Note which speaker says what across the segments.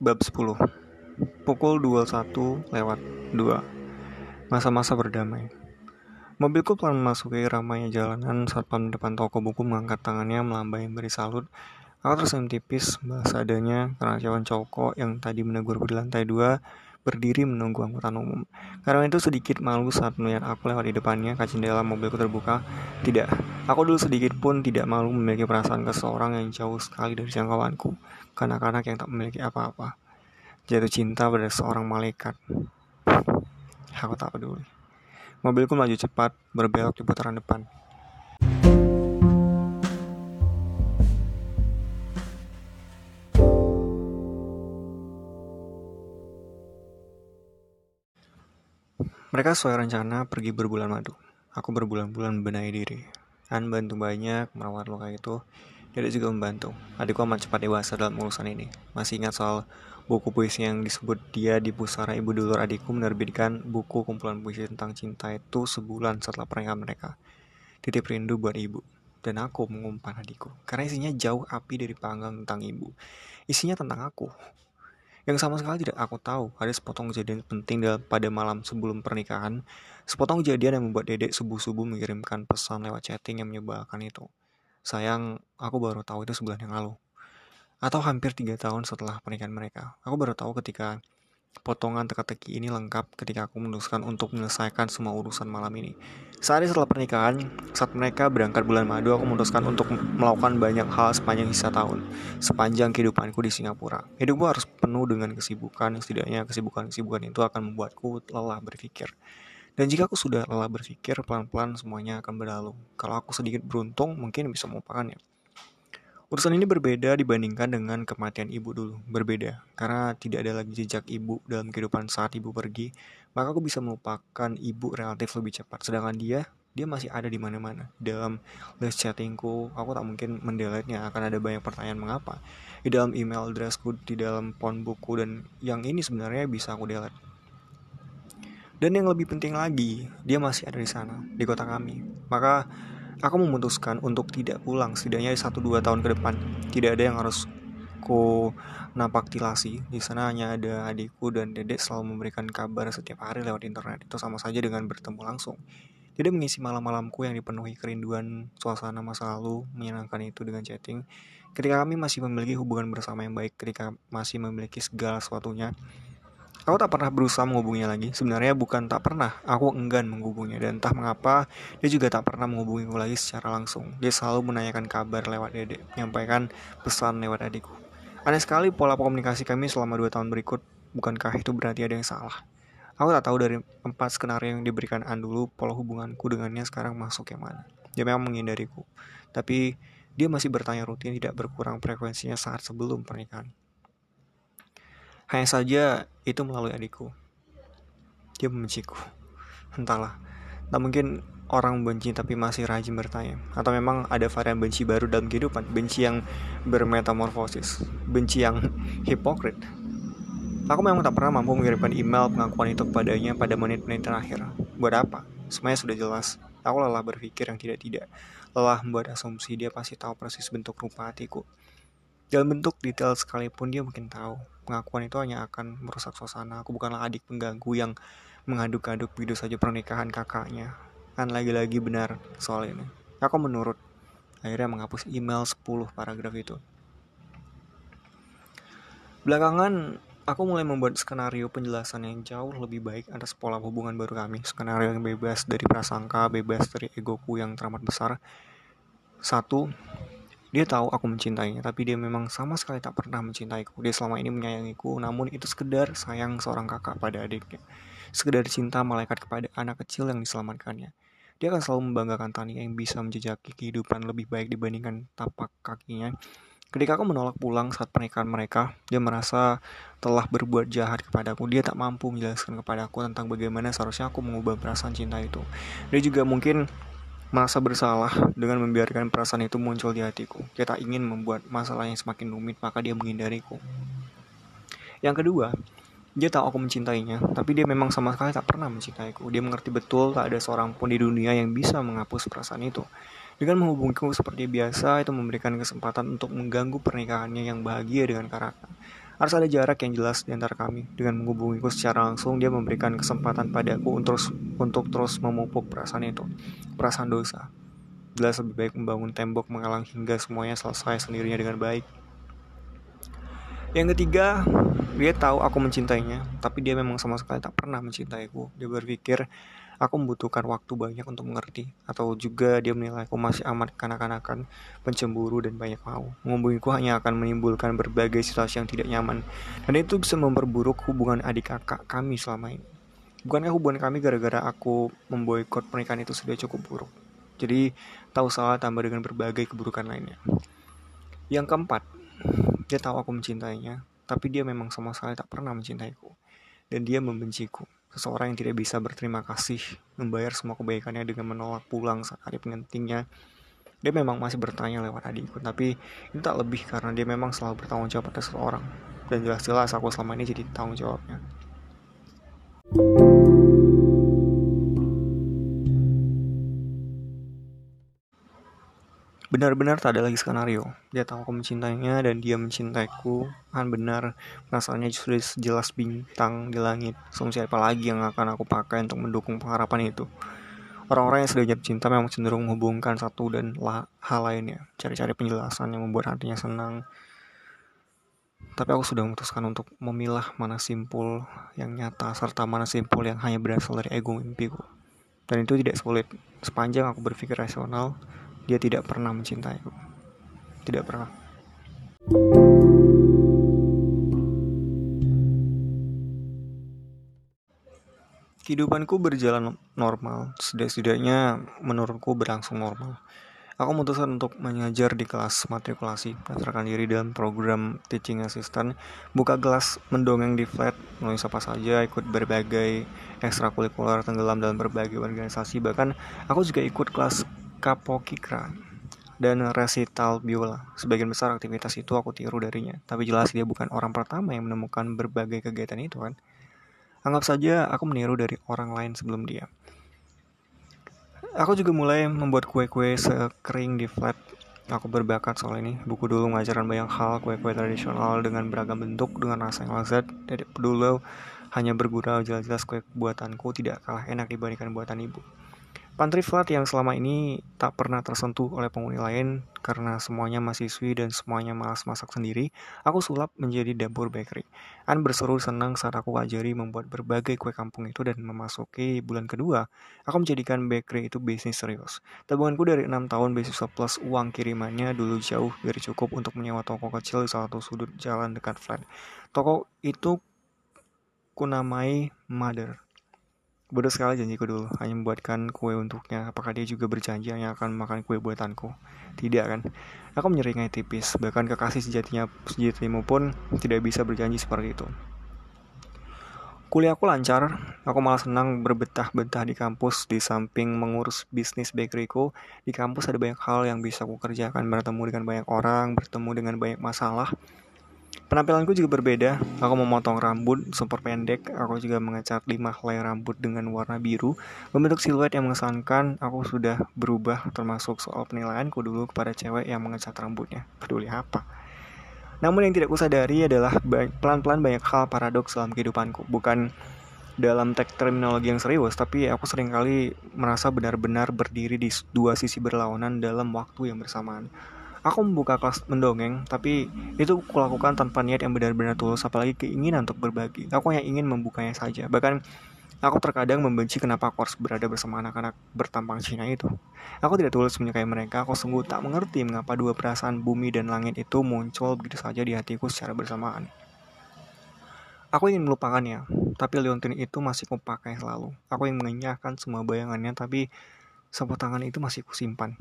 Speaker 1: Bab 10 Pukul 21 lewat 2 Masa-masa berdamai. Mobilku pelan memasuki ramainya jalanan saat pam depan toko buku mengangkat tangannya melambai beri salut. Aku tersenyum tipis, bahasa adanya karena cowok yang tadi menegurku di lantai dua berdiri menunggu angkutan umum. Karena itu sedikit malu saat melihat aku lewat di depannya, kaca jendela mobilku terbuka. Tidak, aku dulu sedikit pun tidak malu memiliki perasaan ke seorang yang jauh sekali dari jangkauanku kanak-kanak yang tak memiliki apa-apa. Jatuh cinta pada seorang malaikat. Aku tak peduli. Mobilku maju cepat, berbelok di putaran depan. Mereka sesuai rencana pergi berbulan madu. Aku berbulan-bulan membenahi diri. An bantu banyak merawat luka itu Dedek juga membantu. Adikku amat cepat dewasa dalam urusan ini. Masih ingat soal buku puisi yang disebut dia di pusara ibu dulur adikku menerbitkan buku kumpulan puisi tentang cinta itu sebulan setelah pernikahan mereka. Titip rindu buat ibu. Dan aku mengumpan adikku. Karena isinya jauh api dari panggang tentang ibu. Isinya tentang aku. Yang sama sekali tidak aku tahu ada sepotong kejadian penting dalam pada malam sebelum pernikahan. Sepotong kejadian yang membuat dedek subuh-subuh mengirimkan pesan lewat chatting yang menyebalkan itu. Sayang, aku baru tahu itu sebulan yang lalu. Atau hampir tiga tahun setelah pernikahan mereka. Aku baru tahu ketika potongan teka-teki ini lengkap ketika aku memutuskan untuk menyelesaikan semua urusan malam ini. Saat setelah pernikahan, saat mereka berangkat bulan madu, aku memutuskan untuk melakukan banyak hal sepanjang sisa tahun, sepanjang kehidupanku di Singapura. Hidupku harus penuh dengan kesibukan, setidaknya kesibukan-kesibukan itu akan membuatku lelah berpikir. Dan jika aku sudah lelah berpikir, pelan-pelan semuanya akan berlalu. Kalau aku sedikit beruntung, mungkin bisa melupakannya. Urusan ini berbeda dibandingkan dengan kematian ibu dulu. Berbeda, karena tidak ada lagi jejak ibu dalam kehidupan saat ibu pergi, maka aku bisa melupakan ibu relatif lebih cepat. Sedangkan dia, dia masih ada di mana-mana. Dalam list chattingku, aku tak mungkin mendeletnya, akan ada banyak pertanyaan mengapa. Di dalam email addressku, di dalam phone buku, dan yang ini sebenarnya bisa aku delete dan yang lebih penting lagi, dia masih ada di sana, di kota kami. Maka aku memutuskan untuk tidak pulang setidaknya 1-2 tahun ke depan. Tidak ada yang harus ku nampak tilasi. Di sana hanya ada adikku dan dedek selalu memberikan kabar setiap hari lewat internet. Itu sama saja dengan bertemu langsung. Tidak mengisi malam-malamku yang dipenuhi kerinduan suasana masa lalu, menyenangkan itu dengan chatting. Ketika kami masih memiliki hubungan bersama yang baik, ketika masih memiliki segala sesuatunya, Aku tak pernah berusaha menghubunginya lagi. Sebenarnya bukan tak pernah, aku enggan menghubunginya. Dan entah mengapa, dia juga tak pernah menghubungiku lagi secara langsung. Dia selalu menanyakan kabar lewat dedek, menyampaikan pesan lewat adikku. Aneh sekali pola komunikasi kami selama dua tahun berikut. Bukankah itu berarti ada yang salah? Aku tak tahu dari empat skenario yang diberikan An dulu, pola hubunganku dengannya sekarang masuk yang mana. Dia memang menghindariku. Tapi dia masih bertanya rutin tidak berkurang frekuensinya saat sebelum pernikahan. Hanya saja itu melalui adikku. Dia membenciku. Entahlah. Tak mungkin orang membenci tapi masih rajin bertanya. Atau memang ada varian benci baru dalam kehidupan. Benci yang bermetamorfosis. Benci yang hipokrit. Aku memang tak pernah mampu mengirimkan email pengakuan itu kepadanya pada menit-menit terakhir. Buat apa? Semuanya sudah jelas. Aku lelah berpikir yang tidak-tidak. Lelah membuat asumsi dia pasti tahu persis bentuk rupa hatiku. Dalam bentuk detail sekalipun dia mungkin tahu. Pengakuan itu hanya akan merusak suasana. Aku bukanlah adik pengganggu yang mengaduk-aduk video saja pernikahan kakaknya. Kan lagi-lagi benar soal ini. Aku menurut. Akhirnya menghapus email 10 paragraf itu. Belakangan, aku mulai membuat skenario penjelasan yang jauh lebih baik atas pola hubungan baru kami. Skenario yang bebas dari prasangka, bebas dari egoku yang teramat besar. Satu, dia tahu aku mencintainya, tapi dia memang sama sekali tak pernah mencintaiku. Dia selama ini menyayangiku, namun itu sekedar sayang seorang kakak pada adiknya. Sekedar cinta malaikat kepada anak kecil yang diselamatkannya. Dia akan selalu membanggakan Tani yang bisa menjejaki kehidupan lebih baik dibandingkan tapak kakinya. Ketika aku menolak pulang saat pernikahan mereka, dia merasa telah berbuat jahat kepadaku. Dia tak mampu menjelaskan kepadaku tentang bagaimana seharusnya aku mengubah perasaan cinta itu. Dia juga mungkin merasa bersalah dengan membiarkan perasaan itu muncul di hatiku. Dia tak ingin membuat masalah yang semakin rumit, maka dia menghindariku. Yang kedua, dia tahu aku mencintainya, tapi dia memang sama sekali tak pernah mencintaiku. Dia mengerti betul tak ada seorang pun di dunia yang bisa menghapus perasaan itu. Dengan menghubungiku seperti biasa, itu memberikan kesempatan untuk mengganggu pernikahannya yang bahagia dengan karakter. Harus ada jarak yang jelas di antara kami. Dengan menghubungiku secara langsung, dia memberikan kesempatan padaku untuk, untuk terus memupuk perasaan itu. Perasaan dosa. Jelas lebih baik membangun tembok menghalang hingga semuanya selesai sendirinya dengan baik. Yang ketiga, dia tahu aku mencintainya, tapi dia memang sama sekali tak pernah mencintaiku. Dia berpikir Aku membutuhkan waktu banyak untuk mengerti, atau juga dia menilai aku masih amat kanak-kanakan, pencemburu, dan banyak mau. Menghubungiku hanya akan menimbulkan berbagai situasi yang tidak nyaman, dan itu bisa memperburuk hubungan adik kakak kami selama ini. Bukankah hubungan kami gara-gara aku memboikot pernikahan itu sudah cukup buruk? Jadi, tahu salah tambah dengan berbagai keburukan lainnya. Yang keempat, dia tahu aku mencintainya, tapi dia memang sama sekali tak pernah mencintaiku. Dan dia membenciku. Seseorang yang tidak bisa berterima kasih, membayar semua kebaikannya dengan menolak pulang saat hari pengentingnya. Dia memang masih bertanya lewat adikku, tapi itu tak lebih karena dia memang selalu bertanggung jawab pada seseorang. Dan jelas-jelas aku selama ini jadi tanggung jawabnya. Benar-benar tak ada lagi skenario. Dia tahu aku mencintainya dan dia mencintaiku. Kan benar, perasaannya sudah sejelas bintang di langit. Asumsi apa lagi yang akan aku pakai untuk mendukung pengharapan itu? Orang-orang yang sudah jatuh cinta memang cenderung menghubungkan satu dan hal lainnya. Cari-cari penjelasan yang membuat hatinya senang. Tapi aku sudah memutuskan untuk memilah mana simpul yang nyata serta mana simpul yang hanya berasal dari ego mimpiku. Dan itu tidak sulit. Sepanjang aku berpikir rasional, dia tidak pernah mencintaiku. Tidak pernah. Kehidupanku berjalan normal, setidaknya menurutku berlangsung normal. Aku memutuskan untuk mengajar di kelas matrikulasi, mendaftarkan diri dalam program teaching assistant, buka kelas mendongeng di flat, menulis apa saja, ikut berbagai ekstrakurikuler, tenggelam dalam berbagai organisasi, bahkan aku juga ikut kelas Kapokikra dan resital biola. Sebagian besar aktivitas itu aku tiru darinya, tapi jelas dia bukan orang pertama yang menemukan berbagai kegiatan itu kan. Anggap saja aku meniru dari orang lain sebelum dia. Aku juga mulai membuat kue-kue sekering di flat. Aku berbakat soal ini. Buku dulu mengajarkan banyak hal kue-kue tradisional dengan beragam bentuk, dengan rasa yang lezat. Dari dulu hanya bergurau jelas-jelas kue buatanku tidak kalah enak dibandingkan buatan ibu. Pantry flat yang selama ini tak pernah tersentuh oleh penghuni lain karena semuanya mahasiswi dan semuanya malas masak sendiri, aku sulap menjadi dapur bakery. An berseru senang saat aku ajari membuat berbagai kue kampung itu dan memasuki bulan kedua, aku menjadikan bakery itu bisnis serius. Tabunganku dari enam tahun beasiswa plus uang kirimannya dulu jauh dari cukup untuk menyewa toko kecil di salah satu sudut jalan dekat flat. Toko itu kunamai Mother Bodoh sekali janjiku dulu, hanya membuatkan kue untuknya. Apakah dia juga berjanji hanya akan makan kue buatanku? Tidak kan? Aku menyeringai tipis, bahkan kekasih sejatinya sejatimu pun tidak bisa berjanji seperti itu. Kuliahku lancar, aku malah senang berbetah-betah di kampus di samping mengurus bisnis bakeryku. Di kampus ada banyak hal yang bisa aku kerjakan, bertemu dengan banyak orang, bertemu dengan banyak masalah, Penampilanku juga berbeda. Aku memotong rambut super pendek. Aku juga mengecat lima helai rambut dengan warna biru. Membentuk siluet yang mengesankan. Aku sudah berubah termasuk soal penilaianku dulu kepada cewek yang mengecat rambutnya. Peduli apa? Namun yang tidak kusadari adalah pelan-pelan banyak hal paradoks dalam kehidupanku. Bukan dalam teks terminologi yang serius, tapi aku sering kali merasa benar-benar berdiri di dua sisi berlawanan dalam waktu yang bersamaan. Aku membuka kelas mendongeng, tapi itu kulakukan tanpa niat yang benar-benar tulus, apalagi keinginan untuk berbagi. Aku hanya ingin membukanya saja. Bahkan Aku terkadang membenci kenapa aku harus berada bersama anak-anak bertampang Cina itu. Aku tidak tulus menyukai mereka, aku sungguh tak mengerti mengapa dua perasaan bumi dan langit itu muncul begitu saja di hatiku secara bersamaan. Aku ingin melupakannya, tapi leontin itu masih kupakai selalu. Aku ingin mengenyahkan semua bayangannya, tapi sapu tangan itu masih kusimpan.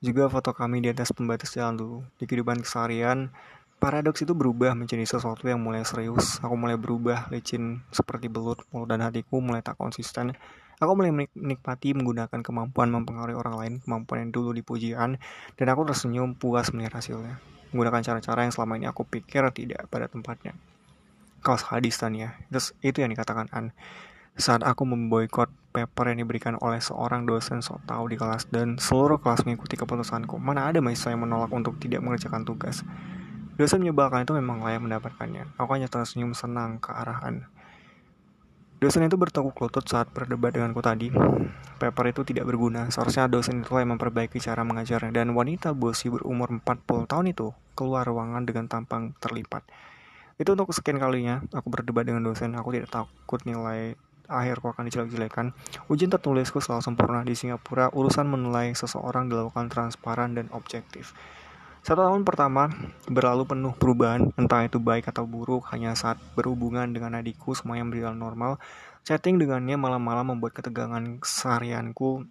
Speaker 1: Juga foto kami di atas pembatas jalan dulu. Di kehidupan keseharian, paradoks itu berubah menjadi sesuatu yang mulai serius. Aku mulai berubah licin seperti belut, mulut dan hatiku mulai tak konsisten. Aku mulai menikmati menggunakan kemampuan mempengaruhi orang lain, kemampuan yang dulu dipujian, dan aku tersenyum puas melihat hasilnya. Menggunakan cara-cara yang selama ini aku pikir tidak pada tempatnya. Kaos hadis ya, terus itu yang dikatakan An saat aku memboikot paper yang diberikan oleh seorang dosen sok tahu di kelas dan seluruh kelas mengikuti keputusanku. Mana ada mahasiswa yang menolak untuk tidak mengerjakan tugas. Dosen menyebalkan itu memang layak mendapatkannya. Aku hanya tersenyum senang ke arahan. Dosen itu bertekuk lutut saat berdebat denganku tadi. Paper itu tidak berguna. Seharusnya dosen itu yang memperbaiki cara mengajarnya. Dan wanita bosi berumur 40 tahun itu keluar ruangan dengan tampang terlipat. Itu untuk sekian kalinya aku berdebat dengan dosen. Aku tidak takut nilai akhirku akan dijelek-jelekan. Ujian tertulisku selalu sempurna di Singapura. Urusan menilai seseorang dilakukan transparan dan objektif. Satu tahun pertama berlalu penuh perubahan, entah itu baik atau buruk, hanya saat berhubungan dengan adikku semuanya berjalan normal. Chatting dengannya malam-malam membuat ketegangan seharianku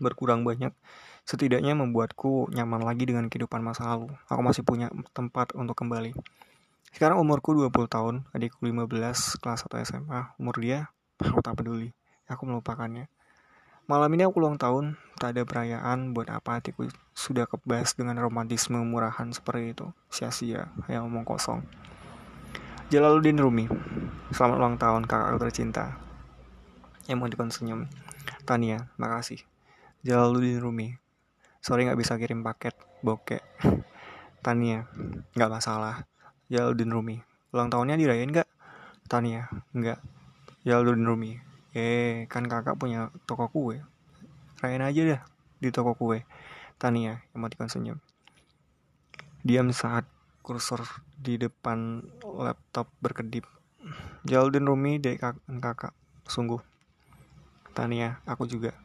Speaker 1: berkurang banyak. Setidaknya membuatku nyaman lagi dengan kehidupan masa lalu. Aku masih punya tempat untuk kembali. Sekarang umurku 20 tahun, adikku 15, kelas 1 SMA. Umur dia, aku tak peduli. Aku melupakannya. Malam ini aku ulang tahun, tak ada perayaan, buat apa hatiku sudah kebas dengan romantisme murahan seperti itu. Sia-sia, yang ngomong kosong. Jalaluddin Rumi, selamat ulang tahun kakakku tercinta. Emoticon senyum. Tania, makasih. Jalaluddin Rumi, sorry gak bisa kirim paket, bokek. Tania, gak masalah. Jalaluddin Rumi, ulang tahunnya dirayain gak? Tania, enggak. Jalaluddin Rumi, Eh, kan kakak punya toko kue. Rayain aja dah di toko kue. Tania, emoticon senyum. Diam saat kursor di depan laptop berkedip. Jaldin Rumi, dek kak kakak. Sungguh. Tania, aku juga.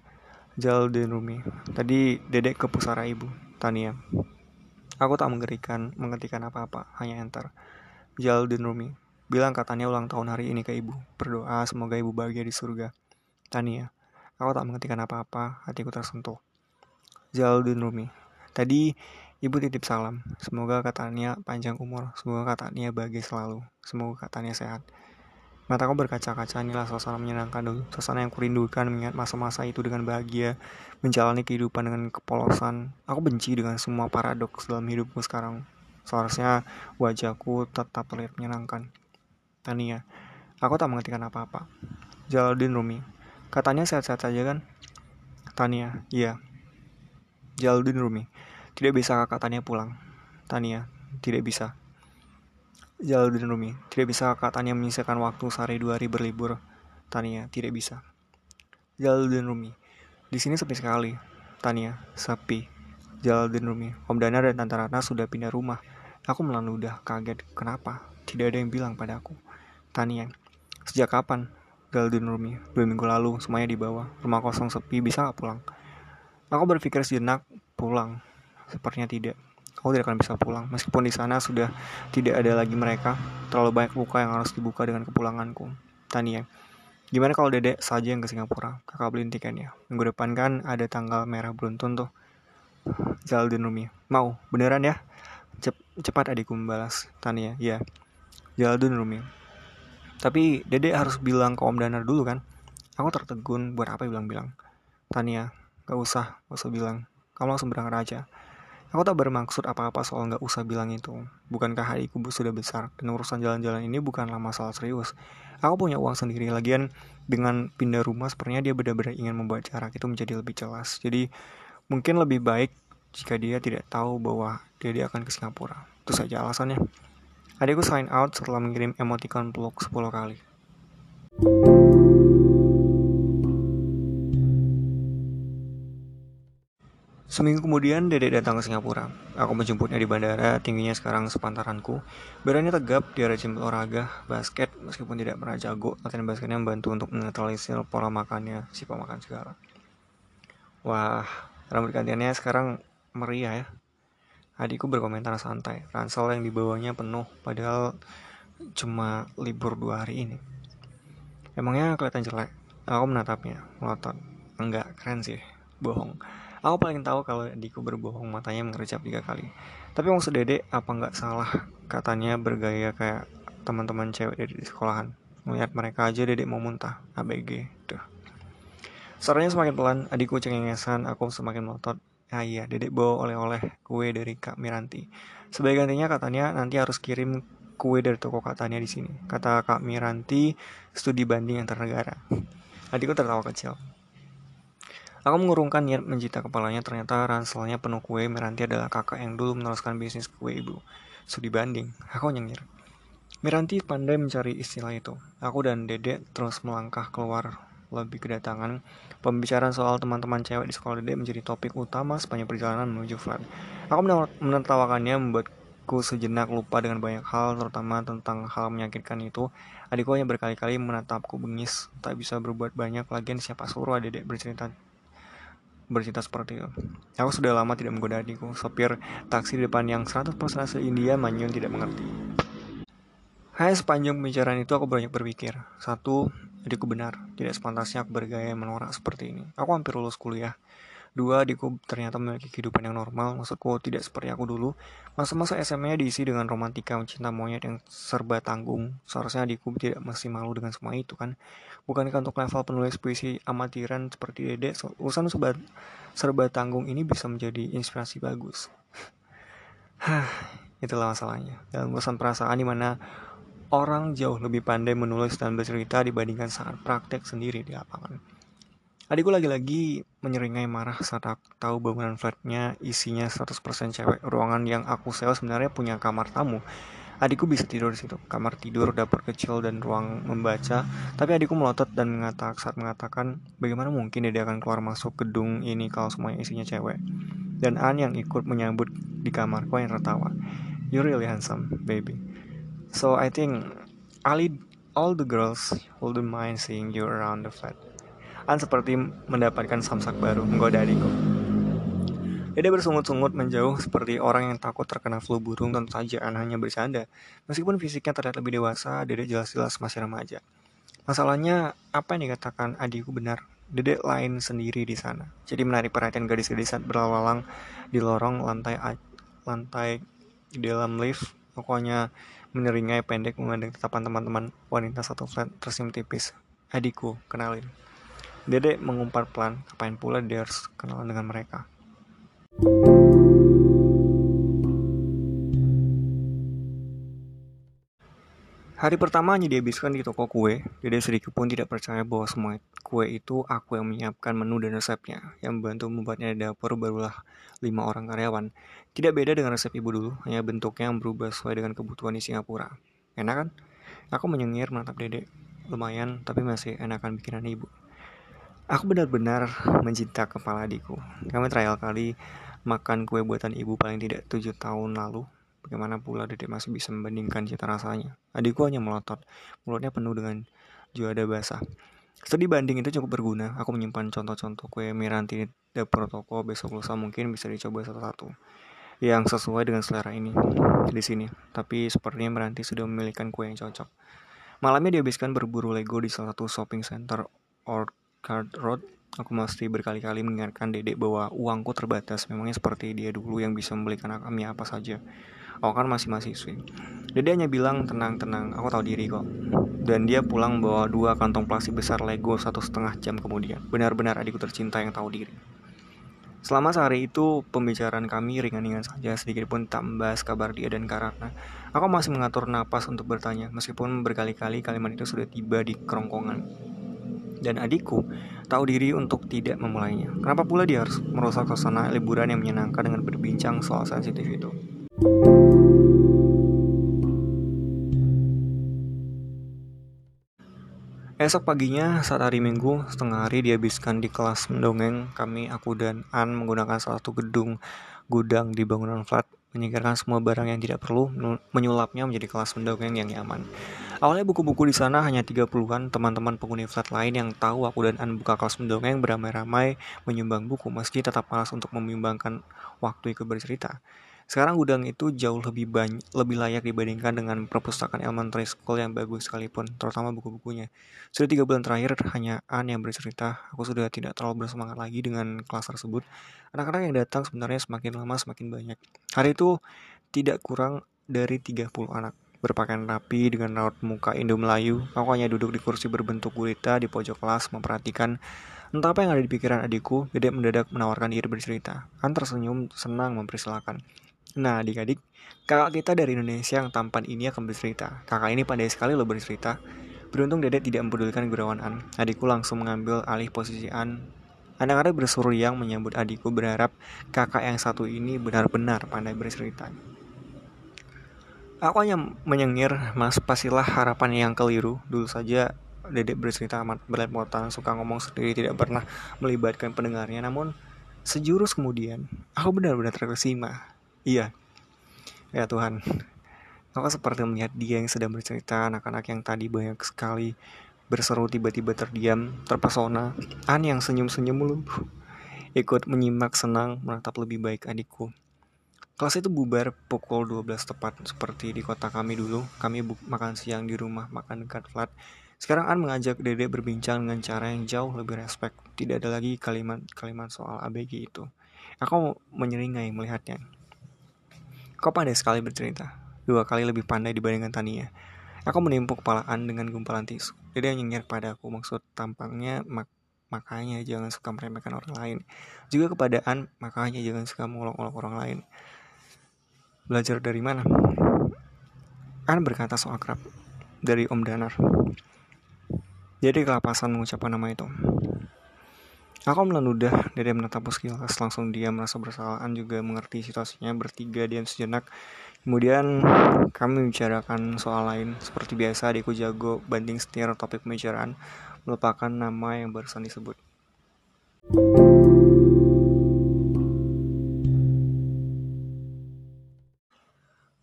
Speaker 1: Jaldin Rumi. Tadi dedek ke pusara ibu. Tania. Aku tak mengerikan, mengetikkan apa-apa, hanya enter. Jaldin Rumi. Bilang katanya ulang tahun hari ini ke ibu. Berdoa semoga ibu bahagia di surga. Tania, aku tak mengertikan apa-apa, hatiku tersentuh. Jaldun Rumi, tadi ibu titip salam. Semoga katanya panjang umur, semoga katanya bahagia selalu, semoga katanya sehat. Mataku berkaca-kaca inilah suasana menyenangkan dulu, suasana yang kurindukan mengingat masa-masa itu dengan bahagia, menjalani kehidupan dengan kepolosan. Aku benci dengan semua paradoks dalam hidupku sekarang. Seharusnya wajahku tetap terlihat menyenangkan. Tania. Aku tak mengertikan apa-apa. Jalaluddin Rumi. Katanya sehat-sehat saja kan? Tania. Iya. Jalaluddin Rumi. Tidak bisa kakak Tania pulang. Tania. Tidak bisa. Jalaluddin Rumi. Tidak bisa kakak Tania menyisihkan waktu sehari dua hari berlibur. Tania. Tidak bisa. Jalaluddin Rumi. Di sini sepi sekali. Tania. Sepi. Jalaluddin Rumi. Om Dana dan Tante Ratna sudah pindah rumah. Aku melaludah kaget. Kenapa? Tidak ada yang bilang padaku. Tania. Sejak kapan? Galdun Rumi. Dua minggu lalu, semuanya di bawah. Rumah kosong sepi, bisa gak pulang? Aku berpikir sejenak, pulang. Sepertinya tidak. Aku tidak akan bisa pulang. Meskipun di sana sudah tidak ada lagi mereka, terlalu banyak buka yang harus dibuka dengan kepulanganku. Tania. Gimana kalau dedek saja yang ke Singapura? Kakak beliin tiketnya. Minggu depan kan ada tanggal merah beruntun tuh. Zaldin Rumi. Mau, beneran ya? Cep cepat adikku membalas. Tania, ya. Zaldin Rumi. Tapi dede harus bilang ke Om Danar dulu kan. Aku tertegun buat apa bilang-bilang. Tania, gak usah, gak usah bilang. Kamu langsung berangkat aja. Aku tak bermaksud apa-apa soal gak usah bilang itu. Bukankah hariku sudah besar dan urusan jalan-jalan ini bukanlah masalah serius. Aku punya uang sendiri. Lagian dengan pindah rumah sepertinya dia benar-benar ingin membuat jarak itu menjadi lebih jelas. Jadi mungkin lebih baik jika dia tidak tahu bahwa dia, dia akan ke Singapura. Itu saja alasannya. Adikku sign out setelah mengirim emoticon peluk 10 kali. Seminggu kemudian, Dede datang ke Singapura. Aku menjemputnya di bandara, tingginya sekarang sepantaranku. Badannya tegap, dia rajin olahraga, basket, meskipun tidak pernah jago, latihan basketnya membantu untuk menetralisir pola makannya, si pemakan segala. Wah, rambut gantiannya sekarang meriah ya. Adikku berkomentar santai. Ransel yang dibawanya penuh, padahal cuma libur dua hari ini. Emangnya kelihatan jelek? Aku menatapnya, melotot. Enggak, keren sih. Bohong. Aku paling tahu kalau adikku berbohong matanya mengerjap tiga kali. Tapi maksud dede apa nggak salah katanya bergaya kayak teman-teman cewek dari sekolahan. Melihat mereka aja dedek mau muntah. ABG. Tuh. Suaranya semakin pelan, adikku cengengesan, aku semakin melotot. Ah iya, dedek bawa oleh-oleh kue dari Kak Miranti. Sebagai gantinya katanya nanti harus kirim kue dari toko katanya di sini. Kata Kak Miranti, studi banding antar negara. Adikku tertawa kecil. Aku mengurungkan niat mencita kepalanya ternyata ranselnya penuh kue Miranti adalah kakak yang dulu meneruskan bisnis kue ibu. Studi banding, aku nyengir. Miranti pandai mencari istilah itu. Aku dan Dedek terus melangkah keluar lebih kedatangan. Pembicaraan soal teman-teman cewek di sekolah Dedek menjadi topik utama sepanjang perjalanan menuju flat. Aku menertawakannya membuatku sejenak lupa dengan banyak hal, terutama tentang hal menyakitkan itu. Adikku hanya berkali-kali menatapku bengis, tak bisa berbuat banyak. Lagian siapa suruh Dedek bercerita bercerita seperti itu. Aku sudah lama tidak menggoda adikku. Sopir taksi di depan yang 100% asli India Manyun tidak mengerti. Hai sepanjang pembicaraan itu aku banyak berpikir. Satu, adikku benar. Tidak sepantasnya aku bergaya menorak seperti ini. Aku hampir lulus kuliah. Dua, adikku ternyata memiliki kehidupan yang normal. Maksudku tidak seperti aku dulu. Masa-masa SMA diisi dengan romantika cinta monyet yang serba tanggung. Seharusnya adikku tidak masih malu dengan semua itu kan. Bukankah untuk level penulis puisi amatiran seperti Dede, urusan serba, serba tanggung ini bisa menjadi inspirasi bagus. Hah, itulah masalahnya. Dalam urusan perasaan di mana orang jauh lebih pandai menulis dan bercerita dibandingkan saat praktek sendiri di lapangan. Adikku lagi-lagi menyeringai marah saat tahu bangunan flatnya isinya 100% cewek. Ruangan yang aku sewa sebenarnya punya kamar tamu. Adikku bisa tidur di situ. Kamar tidur, dapur kecil, dan ruang membaca. Tapi adikku melotot dan mengatakan saat mengatakan, bagaimana mungkin dia akan keluar masuk gedung ini kalau semuanya isinya cewek. Dan An yang ikut menyambut di kamarku yang tertawa. You really handsome, baby. So I think all the girls wouldn't mind seeing you around the flat. An seperti mendapatkan samsak baru menggoda adikku. Dede bersungut-sungut menjauh seperti orang yang takut terkena flu burung tentu saja An hanya bercanda. Meskipun fisiknya terlihat lebih dewasa, Dede jelas-jelas masih remaja. Masalahnya, apa yang dikatakan adikku benar. Dede lain sendiri di sana. Jadi menarik perhatian gadis-gadis saat berlalang di lorong lantai lantai di dalam lift. Pokoknya menyeringai pendek memandang tatapan teman-teman wanita satu flat tersenyum tipis. Adikku, kenalin. Dede mengumpat pelan, ngapain pula dia harus kenalan dengan mereka. Hari pertamanya dihabiskan di toko kue, Dede sedikit pun tidak percaya bahwa semua kue itu aku yang menyiapkan menu dan resepnya. Yang membantu membuatnya di dapur barulah lima orang karyawan. Tidak beda dengan resep ibu dulu, hanya bentuknya yang berubah sesuai dengan kebutuhan di Singapura. Enak kan? Aku menyengir menatap Dede. Lumayan, tapi masih enakan bikinan ibu. Aku benar-benar mencinta kepala adikku. Kami trial kali makan kue buatan ibu paling tidak tujuh tahun lalu. Bagaimana pula dedek masih bisa membandingkan cita rasanya. Adikku hanya melotot, mulutnya penuh dengan juada basah. Studi banding itu cukup berguna. Aku menyimpan contoh-contoh kue miranti di dapur toko. Besok lusa mungkin bisa dicoba satu-satu. Yang sesuai dengan selera ini di sini. Tapi sepertinya Miranti sudah memilihkan kue yang cocok. Malamnya dihabiskan berburu Lego di salah satu shopping center or Card Road, aku mesti berkali-kali mengingatkan dedek bahwa uangku terbatas. Memangnya seperti dia dulu yang bisa membelikan kami apa saja. Aku kan masih mahasiswi. Dede hanya bilang tenang-tenang, aku tahu diri kok. Dan dia pulang bawa dua kantong plastik besar Lego satu setengah jam kemudian. Benar-benar adikku tercinta yang tahu diri. Selama sehari itu, pembicaraan kami ringan-ringan saja, sedikit pun tak membahas kabar dia dan Karana. Aku masih mengatur napas untuk bertanya, meskipun berkali-kali kalimat itu sudah tiba di kerongkongan dan adikku tahu diri untuk tidak memulainya. Kenapa pula dia harus merusak suasana liburan yang menyenangkan dengan berbincang soal sensitif itu? Esok paginya, saat hari Minggu, setengah hari dihabiskan di kelas mendongeng, kami, aku dan An menggunakan salah satu gedung gudang di bangunan flat menyingkirkan semua barang yang tidak perlu, menyulapnya menjadi kelas mendongeng yang nyaman. Awalnya buku-buku di sana hanya 30-an teman-teman penghuni flat lain yang tahu aku dan An buka kelas mendongeng beramai-ramai menyumbang buku meski tetap malas untuk menyumbangkan waktu ikut bercerita. Sekarang gudang itu jauh lebih banyak, lebih layak dibandingkan dengan perpustakaan elementary school yang bagus sekalipun, terutama buku-bukunya. Sudah tiga bulan terakhir hanya An yang bercerita, aku sudah tidak terlalu bersemangat lagi dengan kelas tersebut. Anak-anak yang datang sebenarnya semakin lama semakin banyak. Hari itu tidak kurang dari 30 anak berpakaian rapi dengan raut muka Indo Melayu. Aku hanya duduk di kursi berbentuk gurita di pojok kelas memperhatikan entah apa yang ada di pikiran adikku. Dedek mendadak menawarkan diri bercerita. An tersenyum senang mempersilahkan. Nah adik-adik, kakak kita dari Indonesia yang tampan ini akan bercerita. Kakak ini pandai sekali loh bercerita. Beruntung Dedek tidak mempedulikan gurauan An. Adikku langsung mengambil alih posisi An. Anak-anak berseru yang menyambut adikku berharap kakak yang satu ini benar-benar pandai bercerita. Aku hanya menyengir, mas pastilah harapan yang keliru. Dulu saja Dedek bercerita amat belepotan, suka ngomong sendiri, tidak pernah melibatkan pendengarnya. Namun sejurus kemudian, aku benar-benar terkesima. Iya, ya Tuhan. Aku seperti melihat dia yang sedang bercerita, anak-anak yang tadi banyak sekali berseru tiba-tiba terdiam, terpesona. An yang senyum-senyum mulu. Ikut menyimak senang menatap lebih baik adikku. Kelas itu bubar pukul 12 tepat seperti di kota kami dulu. Kami makan siang di rumah makan dekat flat. Sekarang An mengajak Dede berbincang dengan cara yang jauh lebih respect. Tidak ada lagi kalimat-kalimat soal ABG itu. Aku menyeringai melihatnya. Kau pandai sekali bercerita. Dua kali lebih pandai dibandingkan Tania. Aku menimpuk kepala An dengan gumpalan tisu. Dede nyengir padaku maksud tampangnya mak makanya jangan suka meremehkan orang lain. Juga kepada An, makanya jangan suka mengolok-olok orang lain. Belajar dari mana? An berkata soal kerap dari Om Danar. Jadi kelapasan mengucapkan nama itu. Aku melenudah, Dede menatap sekilas, langsung dia merasa bersalah. Juga mengerti situasinya, bertiga diam sejenak. Kemudian kami membicarakan soal lain. Seperti biasa, adikku jago banding setir topik pembicaraan, melupakan nama yang barusan disebut.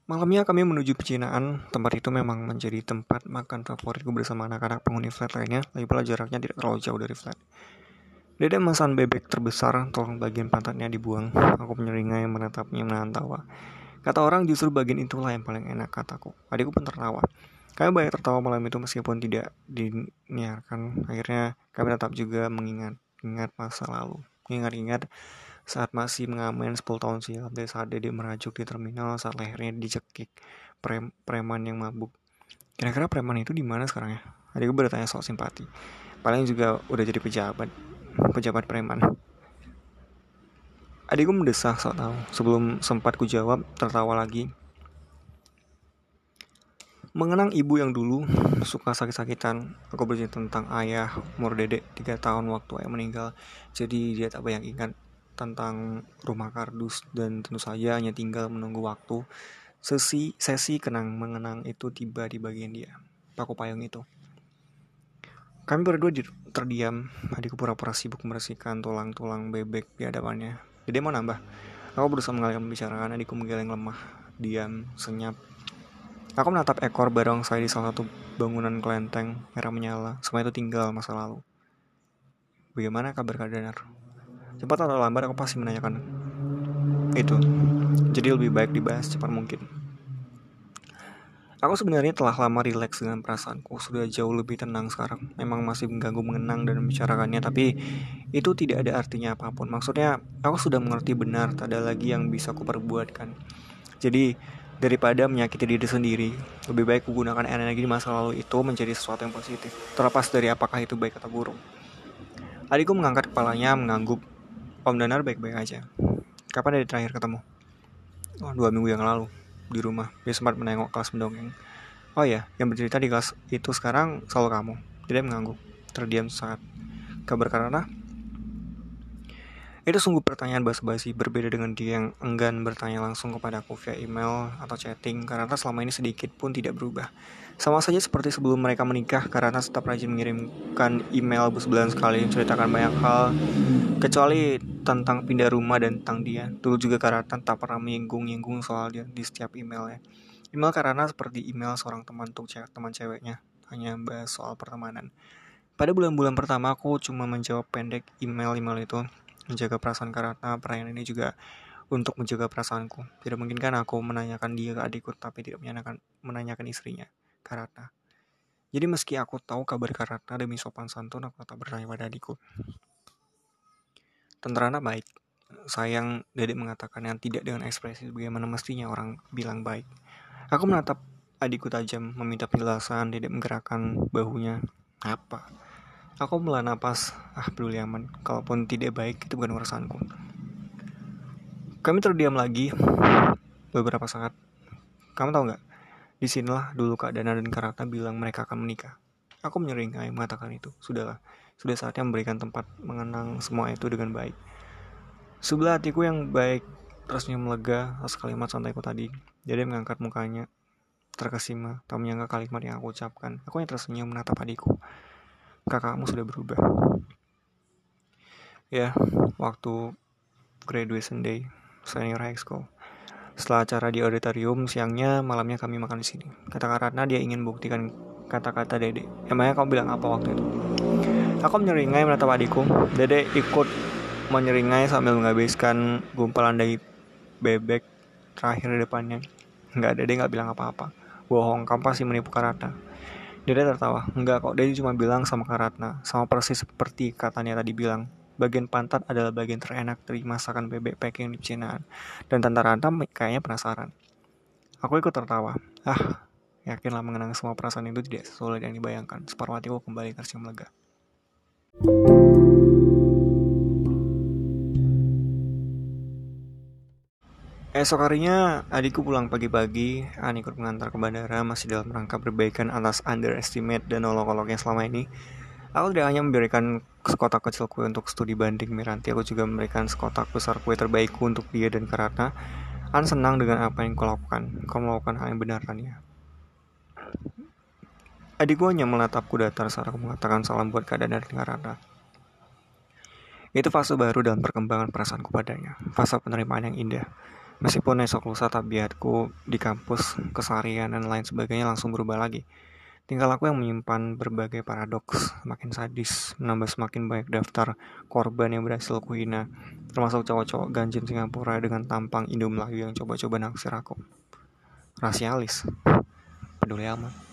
Speaker 1: Malamnya kami menuju pecinaan. Tempat itu memang menjadi tempat makan favoritku bersama anak-anak penghuni flat lainnya. Lagi pula jaraknya tidak terlalu jauh dari flat. Dede memesan bebek terbesar, tolong bagian pantatnya dibuang. Aku menyeringai menatapnya menahan tawa. Kata orang justru bagian itulah yang paling enak kataku. Adikku pun tertawa. Kami banyak tertawa malam itu meskipun tidak diniarkan. Akhirnya kami tetap juga mengingat ingat masa lalu. Ingat-ingat saat masih mengamen 10 tahun silam dari saat Dede merajuk di terminal saat lehernya dicekik pre preman yang mabuk. Kira-kira preman itu di mana sekarang ya? Adikku bertanya soal simpati. Paling juga udah jadi pejabat, pejabat preman. Adikku mendesah saat tahu. Sebelum sempat ku jawab, tertawa lagi. Mengenang ibu yang dulu suka sakit-sakitan, aku bercerita tentang ayah umur dedek 3 tahun waktu ayah meninggal. Jadi dia tak banyak ingat tentang rumah kardus dan tentu saja hanya tinggal menunggu waktu sesi sesi kenang mengenang itu tiba di bagian dia paku payung itu kami berdua terdiam. Adikku pura-pura sibuk membersihkan tulang-tulang bebek di hadapannya. Jadi mau nambah. Aku berusaha mengalihkan pembicaraan adikku menggeleng lemah diam senyap. Aku menatap ekor barong saya di salah satu bangunan kelenteng merah menyala. Semua itu tinggal masa lalu. Bagaimana kabar Kak Danar? cepat atau lambat aku pasti menanyakan itu. Jadi lebih baik dibahas cepat mungkin Aku sebenarnya telah lama rileks dengan perasaanku, sudah jauh lebih tenang sekarang. Memang masih mengganggu mengenang dan membicarakannya, tapi itu tidak ada artinya apa pun. Maksudnya, aku sudah mengerti benar, tak ada lagi yang bisa aku perbuatkan. Jadi, daripada menyakiti diri sendiri, lebih baik gunakan energi di masa lalu itu menjadi sesuatu yang positif, terlepas dari apakah itu baik atau buruk. Adikku mengangkat kepalanya, mengangguk, Om Danar baik-baik aja. Kapan dari terakhir ketemu? Oh, dua minggu yang lalu di rumah. Dia sempat menengok kelas mendongeng. Oh ya, yang bercerita di kelas itu sekarang selalu kamu. Tidak mengangguk, terdiam saat. Kabar karena itu sungguh pertanyaan basa-basi berbeda dengan dia yang enggan bertanya langsung kepada aku via email atau chatting karena selama ini sedikit pun tidak berubah. Sama saja seperti sebelum mereka menikah karena tetap rajin mengirimkan email sebulan sekali menceritakan banyak hal kecuali tentang pindah rumah dan tentang dia. Dulu juga karena tak pernah menyinggung-nyinggung soal dia di setiap emailnya. Email karena seperti email seorang teman untuk cewek, teman ceweknya, hanya bahas soal pertemanan. Pada bulan-bulan pertama aku cuma menjawab pendek email-email itu menjaga perasaan karena perayaan ini juga untuk menjaga perasaanku. Tidak mungkin kan aku menanyakan dia ke adikku tapi tidak menanyakan, menanyakan istrinya, Karata. Jadi meski aku tahu kabar Karata demi sopan santun, aku tetap bertanya pada adikku. Tenterana baik. Sayang, Dedek mengatakan yang tidak dengan ekspresi bagaimana mestinya orang bilang baik. Aku menatap adikku tajam, meminta penjelasan, Dedek menggerakkan bahunya. Apa? Aku melah napas, ah peduli aman. Kalaupun tidak baik, itu bukan urusanku. Kami terdiam lagi beberapa saat. Kamu tahu nggak? Di sinilah dulu Kak Dana dan Karata bilang mereka akan menikah. Aku menyeringai mengatakan itu. Sudahlah, sudah saatnya memberikan tempat mengenang semua itu dengan baik. Sebelah hatiku yang baik terusnya melega atas kalimat santaiku tadi. Jadi mengangkat mukanya. terkesima, tak menyangka kalimat yang aku ucapkan. Aku yang tersenyum menatap adikku. Kakakmu sudah berubah. Ya, waktu graduation day, senior high school. Setelah acara di auditorium, siangnya, malamnya kami makan di sini. Kata karena dia ingin buktikan kata-kata Dede. Emangnya kamu bilang apa waktu itu? Aku menyeringai menatap adikku. Dede ikut menyeringai sambil menghabiskan gumpalan daging bebek terakhir di depannya. Enggak, Dede nggak bilang apa-apa. Bohong, kamu pasti menipu Karatna. Dede tertawa. Enggak kok, Dede cuma bilang sama Karatna. Sama persis seperti katanya tadi bilang. Bagian pantat adalah bagian terenak dari masakan bebek packing di Cinaan. Dan Tante Ranta kayaknya penasaran. Aku ikut tertawa. Ah, Yakinlah mengenang semua perasaan itu tidak sesuai yang dibayangkan. Separuh hatiku kembali tersium lega. Esok harinya, adikku pulang pagi-pagi. An ikut mengantar ke bandara masih dalam rangka perbaikan atas underestimate dan olok-oloknya selama ini. Aku tidak hanya memberikan sekotak kecil kue untuk studi banding Miranti, aku juga memberikan sekotak besar kue terbaikku untuk dia dan Karata. An senang dengan apa yang kau lakukan. Kau melakukan hal yang benar ya? Adikku hanya menatapku datar saat aku mengatakan salam buat keadaan dari Rara. Itu fase baru dalam perkembangan perasaanku padanya, fase penerimaan yang indah. Meskipun esok lusa tabiatku di kampus, keseharian dan lain sebagainya langsung berubah lagi. Tinggal aku yang menyimpan berbagai paradoks, makin sadis, menambah semakin banyak daftar korban yang berhasil kuhina, termasuk cowok-cowok ganjin Singapura dengan tampang Indo Melayu yang coba-coba naksir aku. Rasialis, peduli amat.